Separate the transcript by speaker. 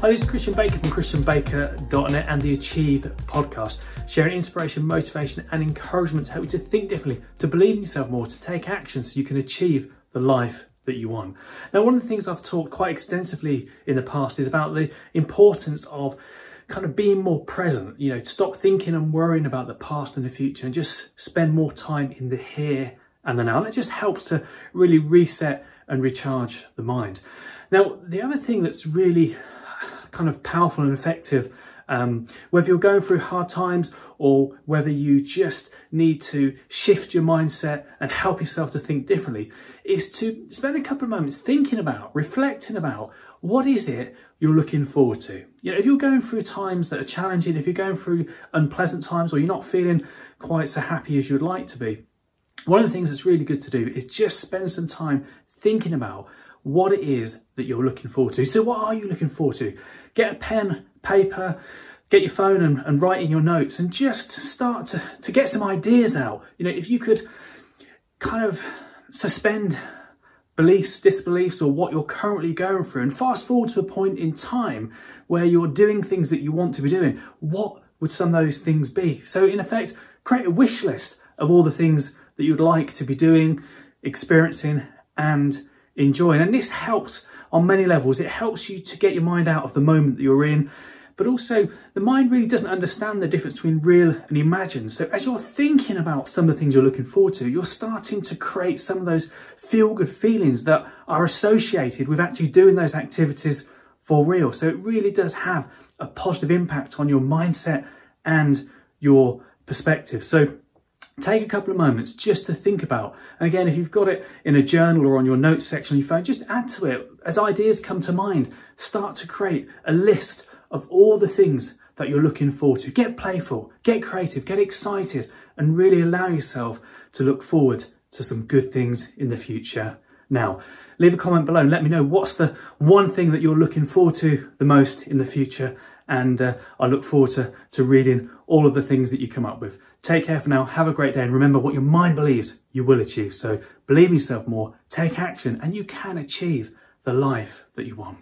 Speaker 1: Hi, this is Christian Baker from christianbaker.net and the Achieve podcast, sharing inspiration, motivation, and encouragement to help you to think differently, to believe in yourself more, to take action so you can achieve the life that you want. Now, one of the things I've talked quite extensively in the past is about the importance of kind of being more present, you know, stop thinking and worrying about the past and the future and just spend more time in the here and the now. And it just helps to really reset and recharge the mind. Now, the other thing that's really kind of powerful and effective um, whether you're going through hard times or whether you just need to shift your mindset and help yourself to think differently, is to spend a couple of moments thinking about, reflecting about what is it you're looking forward to. You know, if you're going through times that are challenging, if you're going through unpleasant times or you're not feeling quite so happy as you'd like to be, one of the things that's really good to do is just spend some time thinking about what it is that you're looking forward to. So what are you looking forward to? Get a pen, paper, get your phone and, and write in your notes and just start to, to get some ideas out. You know, if you could kind of suspend beliefs, disbeliefs, or what you're currently going through and fast forward to a point in time where you're doing things that you want to be doing, what would some of those things be? So in effect, create a wish list of all the things that you'd like to be doing, experiencing and enjoying. And this helps on many levels. It helps you to get your mind out of the moment that you're in, but also the mind really doesn't understand the difference between real and imagined. So as you're thinking about some of the things you're looking forward to, you're starting to create some of those feel good feelings that are associated with actually doing those activities for real. So it really does have a positive impact on your mindset and your perspective. So take a couple of moments just to think about. And again, if you've got it in a journal or on your notes section on your phone, just add to it. As ideas come to mind, start to create a list of all the things that you're looking forward to. Get playful, get creative, get excited, and really allow yourself to look forward to some good things in the future. Now, leave a comment below and let me know what's the one thing that you're looking forward to the most in the future and uh, I look forward to, to reading all of the things that you come up with. Take care for now, have a great day, and remember what your mind believes you will achieve. So believe in yourself more, take action, and you can achieve the life that you want.